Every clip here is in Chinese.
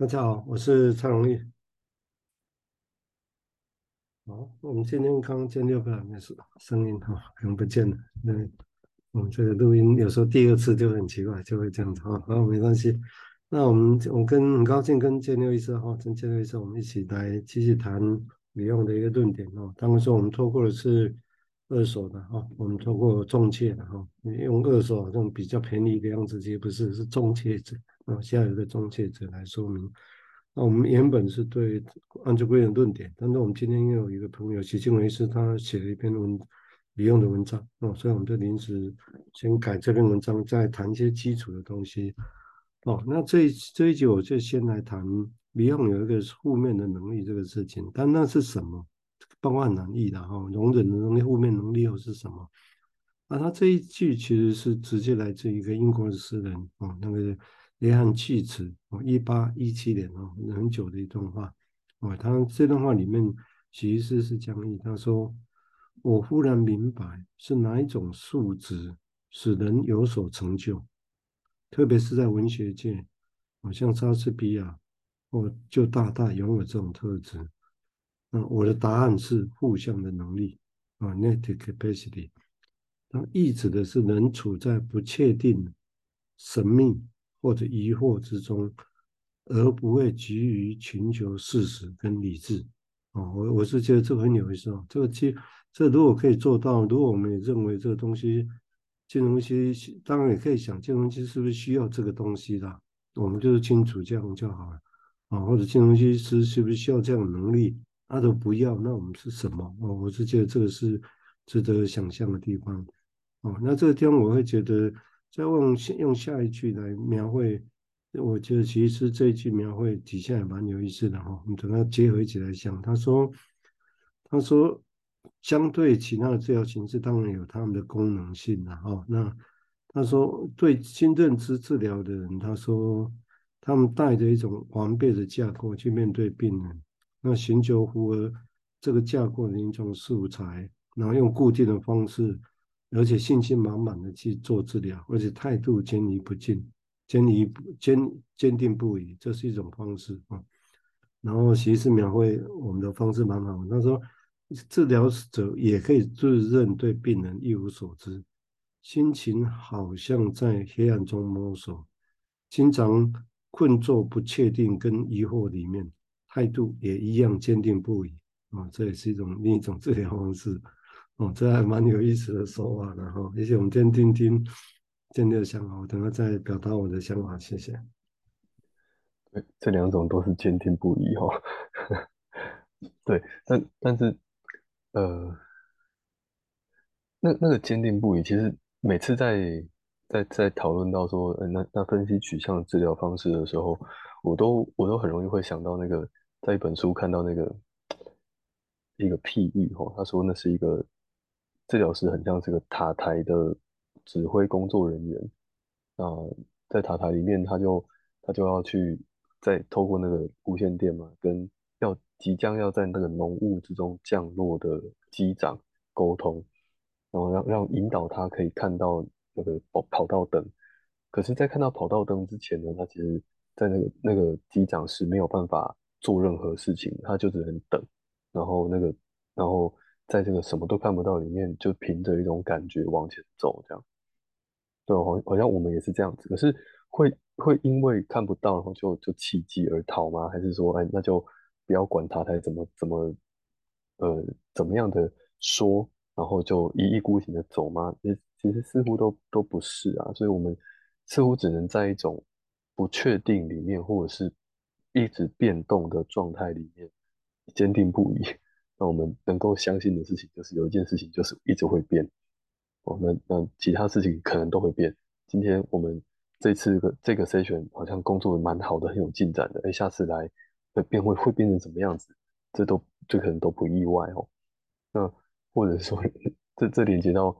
大家好，我是蔡荣义。好，我们今天刚见六个人，没事，声音哈可能不见了。那我们这个录音有时候第二次就很奇怪，就会这样子哈。好，没关系。那我们我跟很高兴跟建六医生哈，跟建六医生我们一起来继续谈李用的一个论点哦。当然说我们透过的是二手的哈，我们透过中介的哈，用二手好像比较便宜的样子，其实不是，是中介者。啊，现在有一个中介者来说明。那我们原本是对安卓归的论点，但是我们今天又有一个朋友徐静维医师，他写了一篇文李用的文章，哦，所以我们就临时先改这篇文章，再谈一些基础的东西。哦，那这一这一集我就先来谈李用有一个负面的能力这个事情，但那是什么？包括很难译的哈，容忍的能力、负面能力又是什么？啊，他这一句其实是直接来自一个英国的诗人，哦，那个。约翰契茨哦，一八一七年哦，很久的一段话哦。他这段话里面其实是讲义，他说：“我忽然明白是哪一种素质使人有所成就，特别是在文学界，好像莎士比亚哦，就大大拥有这种特质。那我的答案是互相的能力啊 n e t capacity。它意指的是人处在不确定、神秘。”或者疑惑之中，而不会急于寻求事实跟理智哦，我我是觉得这个很有意思啊。这个其这如果可以做到，如果我们也认为这个东西金融分析，当然也可以想金融分析是不是需要这个东西的，我们就是清楚这样就好了啊。或者金融分析师是不是需要这样的能力？他都不要，那我们是什么哦？我是觉得这个是值得想象的地方哦。那这个地方我会觉得。再用用下一句来描绘，我觉得其实这一句描绘底下也蛮有意思的哈。我们等它结合起来想，他说，他说，相对其他的治疗形式，当然有他们的功能性了哈。那他说，对新认知治疗的人，他说，他们带着一种完备的架构去面对病人，那寻求符合这个架构的一种素材，然后用固定的方式。而且信心满满的去做治疗，而且态度坚毅不进，坚毅坚坚定不移，这是一种方式啊。然后其实描绘我们的方式蛮好。他说，治疗者也可以自认对病人一无所知，心情好像在黑暗中摸索，经常困坐不确定跟疑惑里面，态度也一样坚定不移啊。这也是一种另一种治疗方式。哦，这还蛮有意思的说法的哈，也许我们先听听建六的想法，我等下再表达我的想法，谢谢。对，这两种都是坚定不移哈。对，但但是呃，那那个坚定不移，其实每次在在在讨论到说，呃，那那分析取向治疗方式的时候，我都我都很容易会想到那个在一本书看到那个一个譬喻哈，他说那是一个。治疗师很像这个塔台的指挥工作人员，那在塔台里面，他就他就要去再透过那个无线电嘛，跟要即将要在那个浓雾之中降落的机长沟通，然后让让引导他可以看到那个跑跑道灯。可是，在看到跑道灯之前呢，他其实在那个那个机长是没有办法做任何事情，他就只能等，然后那个然后。在这个什么都看不到里面，就凭着一种感觉往前走，这样，对，好，好像我们也是这样子。可是会会因为看不到，然后就就弃机而逃吗？还是说，哎，那就不要管他，他怎么怎么，呃，怎么样的说，然后就一意孤行的走吗？其实其实似乎都都不是啊。所以我们似乎只能在一种不确定里面，或者是一直变动的状态里面，坚定不移。那我们能够相信的事情，就是有一件事情就是一直会变，哦，那那其他事情可能都会变。今天我们这次个这个 session 好像工作蛮好的，很有进展的，哎，下次来会变会会变成什么样子？这都这可能都不意外哦。那或者说，这这连接到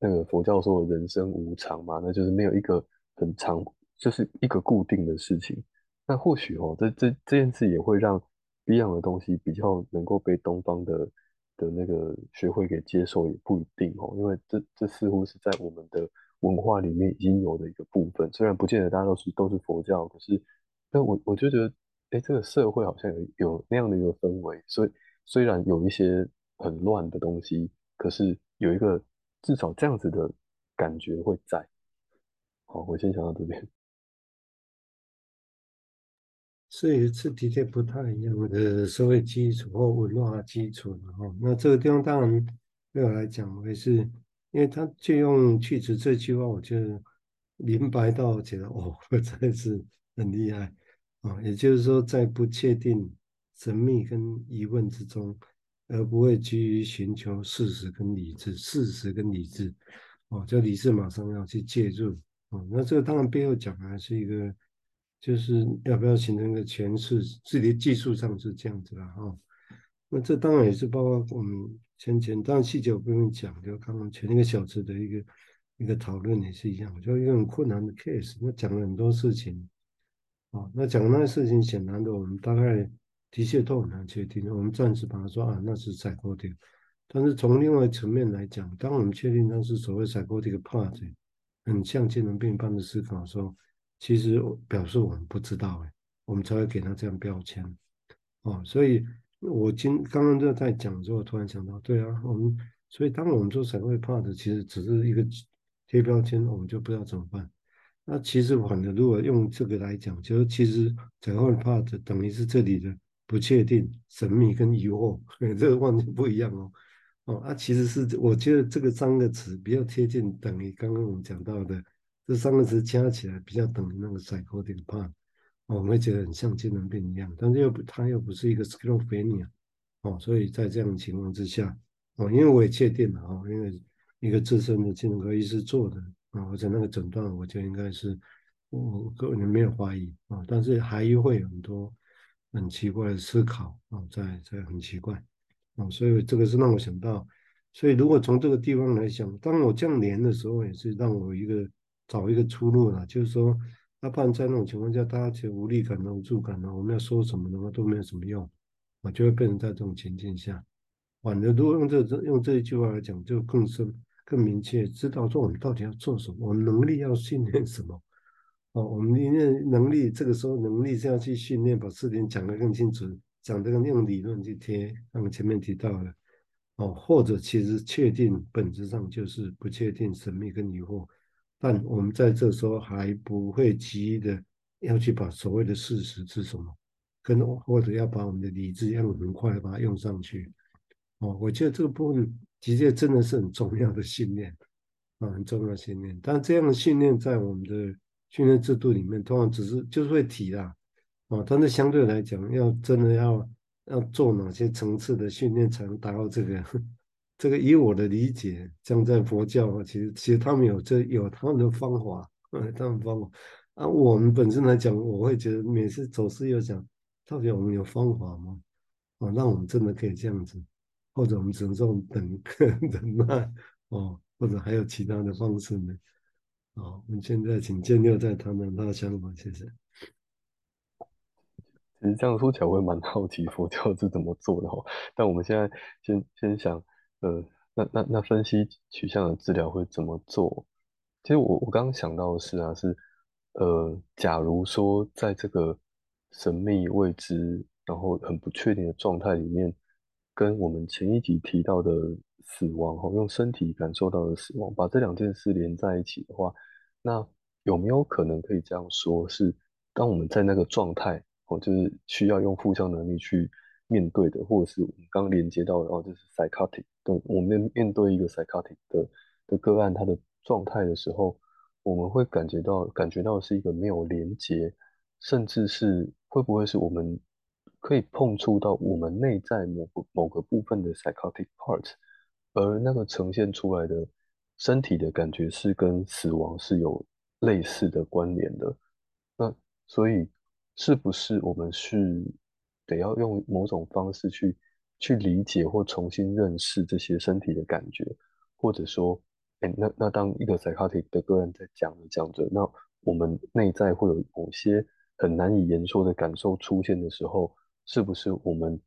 那个佛教说人生无常嘛，那就是没有一个很长，就是一个固定的事情。那或许哦，这这这件事也会让。一样的东西比较能够被东方的的那个学会给接受，也不一定哦，因为这这似乎是在我们的文化里面已经有的一个部分。虽然不见得大家都是都是佛教，可是，但我我就觉得哎，这个社会好像有有那样的一个氛围，所以虽然有一些很乱的东西，可是有一个至少这样子的感觉会在。好，我先想到这边。所以是的确不太一样的社会基础或文化基础的哈。那这个地方当然对我来讲，我也是因为他借用去职这句话，我就明白到觉得哦，我真的是很厉害啊。也就是说，在不确定、神秘跟疑问之中，而不会急于寻求事实跟理智，事实跟理智哦，就理智马上要去介入哦。那这个当然背后讲的还是一个。就是要不要形成一个诠释，自己技术上是这样子啦哈。那这当然也是包括我们前前，当然细节我不用讲，就刚刚前一个小时的一个一个讨论也是一样，就一个很困难的 case，那讲了很多事情啊，那讲那些事情显然的，我们大概的确都很难确定，我们暂时把它说啊，那是采购点但是从另外层面来讲，当我们确定那是所谓 psychotic part，很像精神病般的思考的时候。其实表示我们不知道哎，我们才会给他这样标签哦。所以我今刚刚就在讲的时候，我突然想到，对啊，我们所以当我们做社会怕的，其实只是一个贴标签，我们就不知道怎么办。那其实反的，如果用这个来讲，就是其实社会怕的等于是这里的不确定、神秘跟疑惑，这个完全不一样哦。哦，啊，其实是我觉得这个三个词比较贴近，等于刚刚我们讲到的。这三个词加起来比较等于那个 psycho 点 pa 我们会觉得很像精神病一样，但是又不，它又不是一个 schizophrenia，哦，所以在这样的情况之下，哦，因为我也确定了啊，因为一个资深的精神科医师做的啊，而且那个诊断，我觉得应该是我个人没有怀疑啊，但是还会有很多很奇怪的思考啊，在在很奇怪啊，所以这个是让我想到，所以如果从这个地方来想，当我这样连的时候，也是让我一个。找一个出路了，就是说，那不然在那种情况下，大家就无力感、无助感呢，我们要说什么的话都没有什么用，啊，就会变成在这种情境下，反正如果用这用这一句话来讲，就更深、更明确，知道说我们到底要做什么，我们能力要训练什么，哦，我们因为能力这个时候能力是要去训练，把事情讲得更清楚，讲得更用理论去贴，像前面提到的，哦，或者其实确定本质上就是不确定、神秘跟疑惑。但我们在这时候还不会急的要去把所谓的事实是什么，跟或者要把我们的理智要很快的把它用上去。哦，我觉得这个部分的确真的是很重要的训练啊，很重要的训练。但这样的训练在我们的训练制度里面，通常只是就是会提啦，啊，但是相对来讲，要真的要要做哪些层次的训练才能达到这个？这个以我的理解，像在佛教，其实其实他们有这有他们的方法，嗯，他们方法。啊，我们本身来讲，我会觉得每次走师又讲，到底我们有方法吗？啊，让我们真的可以这样子，或者我们只能说等 等待，哦，或者还有其他的方式呢？哦，我们现在请建六再谈谈他的想法，谢谢。其实这样说起来，我也蛮好奇佛教是怎么做的哦。但我们现在先先想。呃，那那那分析取向的治疗会怎么做？其实我我刚刚想到的是啊，是呃，假如说在这个神秘未知，然后很不确定的状态里面，跟我们前一集提到的死亡，哈，用身体感受到的死亡，把这两件事连在一起的话，那有没有可能可以这样说，是当我们在那个状态，哦，就是需要用负向能力去。面对的，或者是我们刚连接到的，哦，就是 psychotic，对，我们面面对一个 psychotic 的的个案，他的状态的时候，我们会感觉到，感觉到是一个没有连接，甚至是会不会是我们可以碰触到我们内在某个某个部分的 psychotic part，而那个呈现出来的身体的感觉是跟死亡是有类似的关联的，那所以是不是我们是？得要用某种方式去去理解或重新认识这些身体的感觉，或者说，哎，那那当一个 psychotic 的个人在讲着讲着，那我们内在会有某些很难以言说的感受出现的时候，是不是我们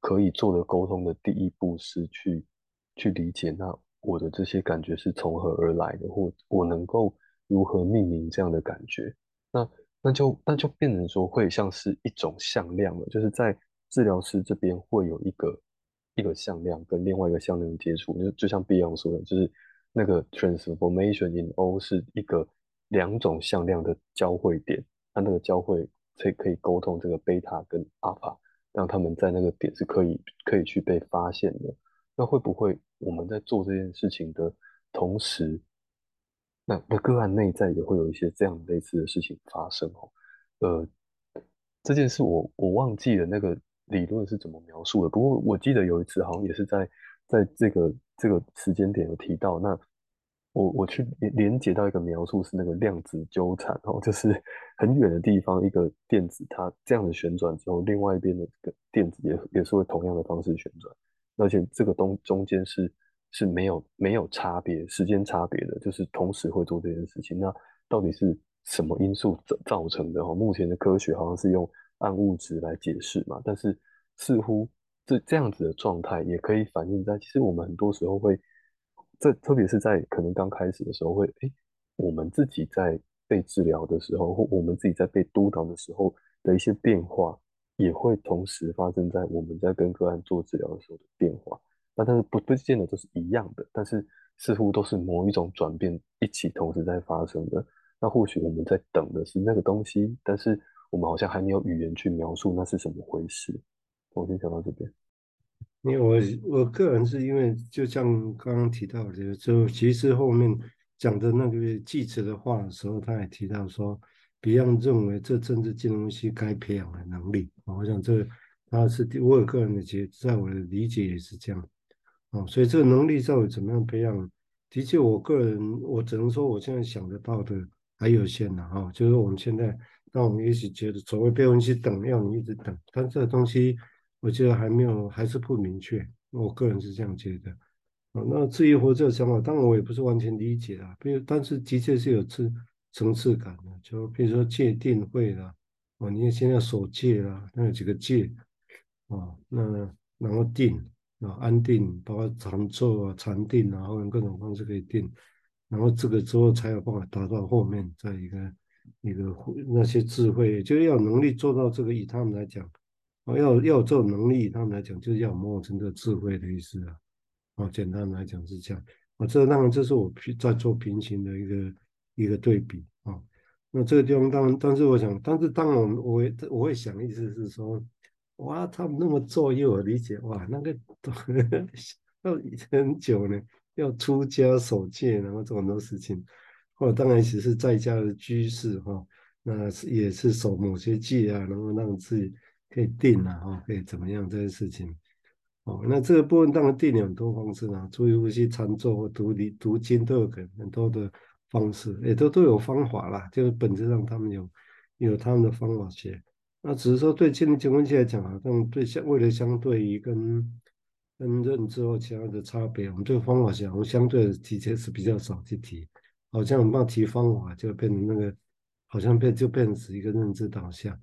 可以做的沟通的第一步是去去理解，那我的这些感觉是从何而来的，或我能够如何命名这样的感觉？那那就那就变成说会像是一种向量了，就是在治疗师这边会有一个一个向量跟另外一个向量接触，就就像 Beyond 说的，就是那个 transformation in O 是一个两种向量的交汇点，它那个交汇可以可以沟通这个贝塔跟阿尔法，让他们在那个点是可以可以去被发现的。那会不会我们在做这件事情的同时，那那个案内在也会有一些这样类似的事情发生哦？呃，这件事我我忘记了那个理论是怎么描述的。不过我记得有一次好像也是在在这个这个时间点有提到。那我我去连连接到一个描述是那个量子纠缠哦，就是 很远的地方一个电子它这样子旋转之后，另外一边的这个电子也也是会同样的方式旋转。而且这个东中间是是没有没有差别时间差别的，就是同时会做这件事情。那到底是什么因素造造成的？哈，目前的科学好像是用暗物质来解释嘛，但是似乎这这样子的状态也可以反映在，其实我们很多时候会，这特别是在可能刚开始的时候会，诶，我们自己在被治疗的时候，或我们自己在被督导的时候的一些变化。也会同时发生在我们在跟个案做治疗的时候的变化，那但是不不见得都是一样的，但是似乎都是某一种转变一起同时在发生的。那或许我们在等的是那个东西，但是我们好像还没有语言去描述那是什么回事。我先讲到这边，因为我我个人是因为就像刚刚提到的，就其实后面讲的那个记者的话的时候，他也提到说。Beyond 认为这正是金融系该培养的能力。我想这他是我有个人的觉，在我的理解也是这样。哦，所以这个能力到底怎么样培养？的确，我个人我只能说，我现在想得到的还有限的哈。就是我们现在，那我们也许觉得所谓被动去等，要你一直等，但这个东西我觉得还没有，还是不明确。我个人是这样觉得。啊，那至于活着的想法，当然我也不是完全理解啊。比如，但是的确是有次。层次感的，就比如说戒定慧啦，哦，你看现在所戒啦，那有几个戒，啊，那然后定啊，安定，包括禅坐啊、禅定啊，或者各种方式可以定，然后这个之后才有办法达到后面再一个一个那些智慧，就是要能力做到这个，以他们来讲，啊，要要有这种能力，以他们来讲，就是要某种程度智慧的意思啊，啊，简单来讲是这样，啊，这当然这是我在做平行的一个。一个对比啊，那这个地方当然，但是我想，但是当然我们我会我会想，意思是说，哇，他们那么做，又有理解，哇，那个都 要很久呢，要出家守戒，然后做很多事情，或者当然只是在家的居士哈，那是也是守某些戒啊，然后让自己可以定啊，哈，可以怎么样这些事情，哦，那这个部分当然定了很多方式啊，注意呼吸、禅坐或读理读经都有很很多的。方式也都都有方法啦，就是本质上他们有有他们的方法学，那只是说对心理结构学来讲好像对相为了相对于跟跟认知或其他的差别，我们这个方法想我们相对的提前是比较少去提，好像我们要提方法就变成那个好像变就变成一个认知导向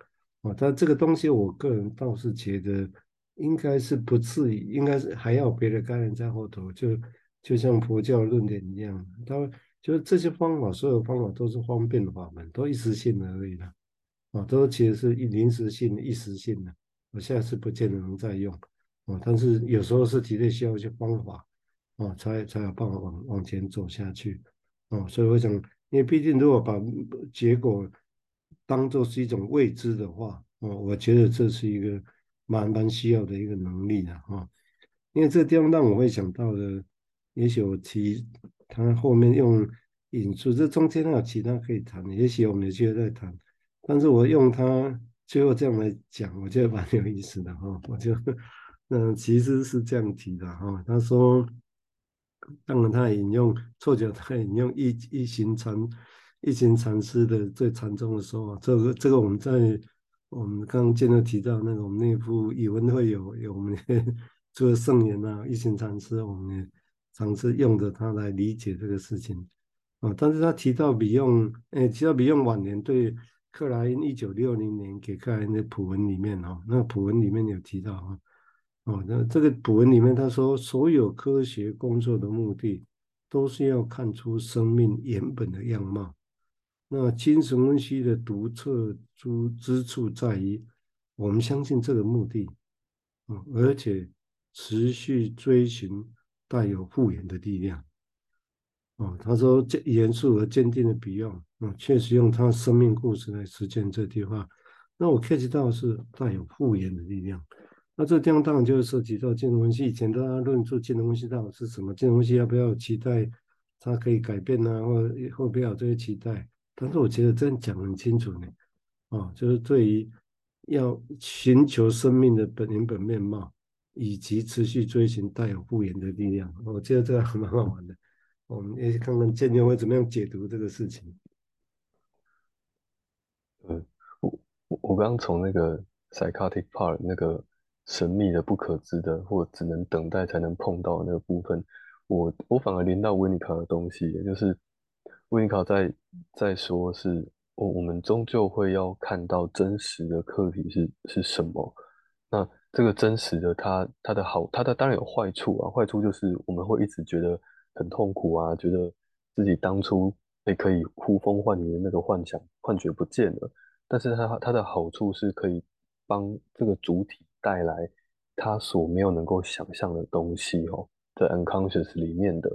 啊，但这个东西我个人倒是觉得应该是不至于，应该是还要别的概念在后头，就就像佛教论点一样，他。就是这些方法，所有方法都是方便的法门，都一时性的而已的，啊，都其实是一临时性的、一时性的，我下次不见得能再用，啊，但是有时候是的确需要一些方法，啊，才才有办法往往前走下去，啊，所以我想，因为毕竟如果把结果当做是一种未知的话，啊，我觉得这是一个蛮蛮需要的一个能力的，啊，因为这个地方让我会想到的，也许我提。他后面用引出，这中间还有其他可以谈的，也许我们有机会再谈。但是我用他最后这样来讲，我觉得蛮有意思的哈。我就嗯，其实是这样提的哈。他说，当然他引用错觉，他引用一一行禅一行禅师的最禅宗的说法。这个这个我们在我们刚刚见到提到那个我们那部语文会有有我们 做圣人啊一行禅师我们。尝试用着它来理解这个事情啊，但是他提到 Beyond，哎，提到比用晚年对克莱因一九六零年给克莱因的普文里面哦，那个谱文里面有提到啊，哦，那这个普文里面他说，所有科学工作的目的都是要看出生命原本的样貌，那精神分析的独特之之处在于，我们相信这个目的，啊，而且持续追寻带有复原的力量。哦，他说坚严肃而坚定的比用，嗯，确实用他生命故事来实践这句话。那我 catch 到是带有复原的力量。那这地方当然就是涉及到金融分析。以前大家论述金融分析到底是什么，金融分析要不要期待，它可以改变呢、啊，或会不会有这些期待？但是我觉得真讲很清楚呢，哦，就是对于要寻求生命的本原本面貌，以及持续追寻带有复原的力量，我觉得这个还蛮好玩的。我们也看看建联会怎么样解读这个事情。嗯，我我我刚刚从那个 psychotic part 那个神秘的、不可知的，或只能等待才能碰到的那个部分，我我反而连到温尼卡的东西，也就是温尼卡在在说是，我我们终究会要看到真实的课题是是什么。那这个真实的它，它的好，它的当然有坏处啊，坏处就是我们会一直觉得。很痛苦啊，觉得自己当初也可以呼风唤雨的那个幻想、幻觉不见了。但是它它的好处是可以帮这个主体带来他所没有能够想象的东西哦，在 unconscious 里面的。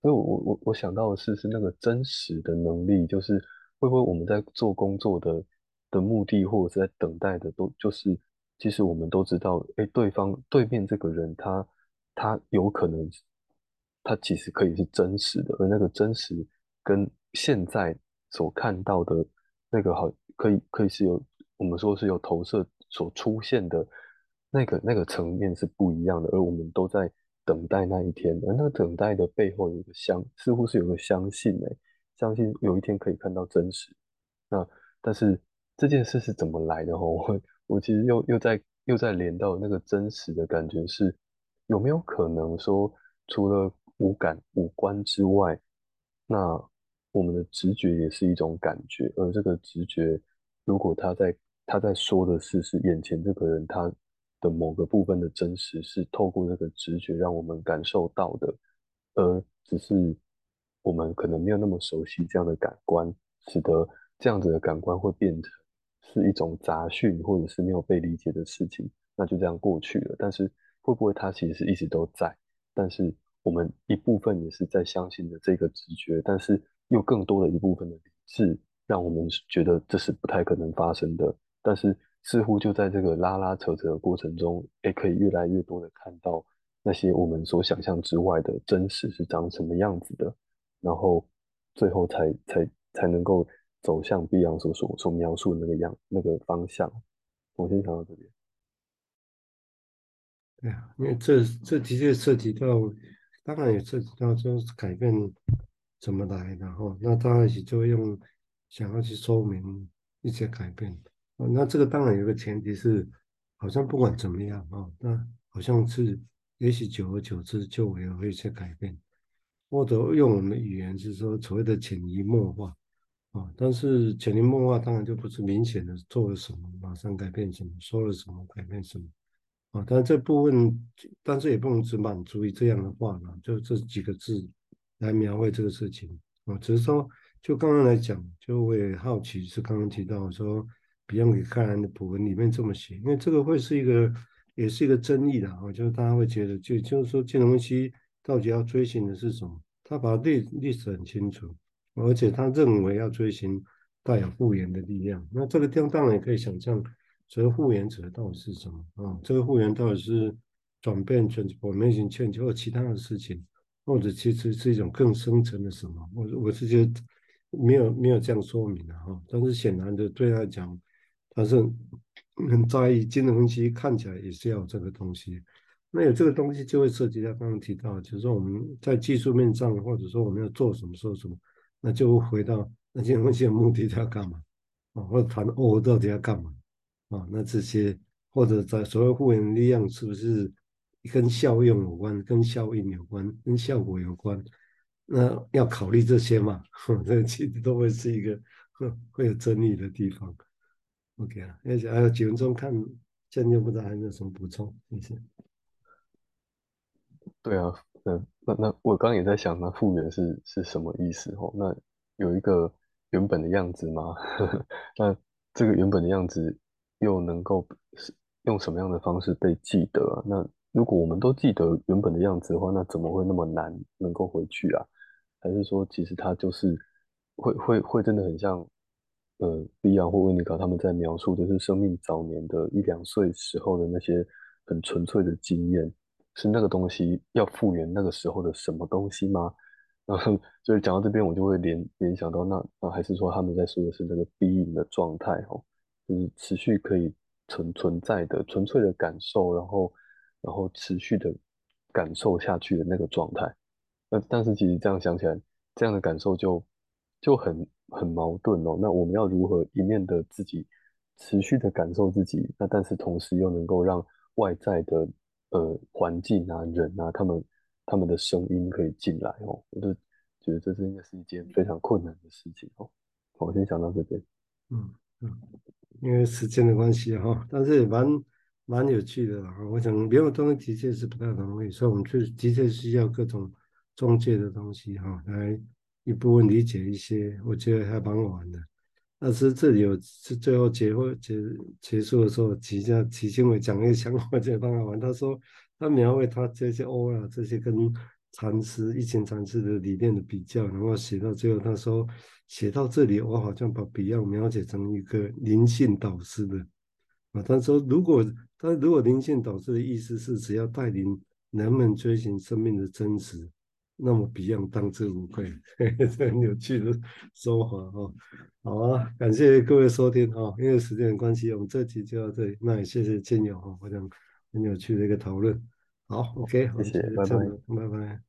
所以我我我想到的是，是那个真实的能力，就是会不会我们在做工作的的目的，或者是在等待的，都就是其实我们都知道，哎，对方对面这个人他，他有可能。他其实可以是真实的，而那个真实跟现在所看到的那个好，可以可以是有我们说是有投射所出现的那个那个层面是不一样的，而我们都在等待那一天，而那等待的背后有一个相，似乎是有个相信哎、欸，相信有一天可以看到真实。那但是这件事是怎么来的哦？我我其实又又在又在连到那个真实的感觉是有没有可能说除了五感、五官之外，那我们的直觉也是一种感觉，而这个直觉，如果他在他在说的是是眼前这个人他的某个部分的真实，是透过这个直觉让我们感受到的，而只是我们可能没有那么熟悉这样的感官，使得这样子的感官会变成是一种杂讯，或者是没有被理解的事情，那就这样过去了。但是会不会他其实是一直都在？但是。我们一部分也是在相信的这个直觉，但是又更多的一部分的理智，让我们觉得这是不太可能发生的。但是似乎就在这个拉拉扯扯的过程中，也可以越来越多的看到那些我们所想象之外的真实是长什么样子的，然后最后才才才能够走向碧昂所所所描述的那个样那个方向。我先想到这边。对啊，因为这这的确涉及到。当然也涉及到就是改变怎么来，然后那大家一起就用想要去说明一些改变啊。那这个当然有个前提是，好像不管怎么样啊，那好像是也许久而久之就会有一些改变，或者用我们的语言是说所谓的潜移默化啊。但是潜移默化当然就不是明显的做了什么马上改变什么，说了什么改变什么。啊，但这部分，但是也不能只满足于这样的话呢，就这几个字来描绘这个事情啊。只是说，就刚刚来讲，就会好奇，是刚刚提到说，Beyond 给开兰的谱文里面这么写，因为这个会是一个，也是一个争议的啊。就是大家会觉得，就就是说，这东西到底要追寻的是什么？他把历历史很清楚，而且他认为要追寻带有复原的力量。那这个地方当然也可以想象。所以复原者到底是什么啊？这个复原到底是转变、transformation 或其他的事情，或者其实是一种更深层的什么？我我是觉得没有没有这样说明的哈。但是显然的，对他讲，他是很在意金融分析，看起来也是要有这个东西。那有这个东西，就会涉及到刚刚提到，就是说我们在技术面上，或者说我们要做什么、说什么，那就会回到那精神分析的目的，他要干嘛啊？或者谈哦，到底要干嘛？啊，那这些或者在所谓复原力量，是不是跟效用有关，跟效应有关，跟效果有关？那要考虑这些嘛？这其实都会是一个会有争议的地方。OK 啊，而且还有几分钟看，现在不知道还有什么补充？谢谢。对啊，那，那那我刚刚也在想，那复原是是什么意思？哦，那有一个。原本的样子吗？那这个原本的样子又能够是用什么样的方式被记得？那如果我们都记得原本的样子的话，那怎么会那么难能够回去啊？还是说，其实它就是会会会真的很像，呃，碧昂或维尼卡他们在描述的是生命早年的一两岁时候的那些很纯粹的经验，是那个东西要复原那个时候的什么东西吗？然后，所以讲到这边，我就会联联想到那，那还是说他们在说的是那个 being 的状态哦，就是持续可以存存在的纯粹的感受，然后。然后持续的感受下去的那个状态，那但是其实这样想起来，这样的感受就就很很矛盾哦。那我们要如何一面的自己持续的感受自己，那但是同时又能够让外在的呃环境啊、人啊，他们他们的声音可以进来哦？我就觉得这是应该是一件非常困难的事情哦。我先想到这边。嗯嗯，因为时间的关系哈，但是也蛮。蛮有趣的啦，我想没有东西的确是不太容易，所以我们就的确需要各种中介的东西哈，来一部分理解一些，我觉得还蛮好玩的。但是这里有是最后结婚结结束的时候，齐家齐清伟讲一个想法，觉得蛮好玩。他说他描绘他这些欧啊这些跟禅师一群禅师的理念的比较，然后写到最后，他说写到这里，我好像把笔墨描写成一个灵性导师的啊，他说如果。但如果灵性导师的意思是只要带领人们追寻生命的真实，那么 Beyond 当之无愧，这很有趣的说法哈。好啊，感谢各位收听哈，因为时间的关系，我们这期就到这里。那也谢谢亲友哈，我想很有趣的一个讨论。好，OK，谢谢，拜拜，拜拜。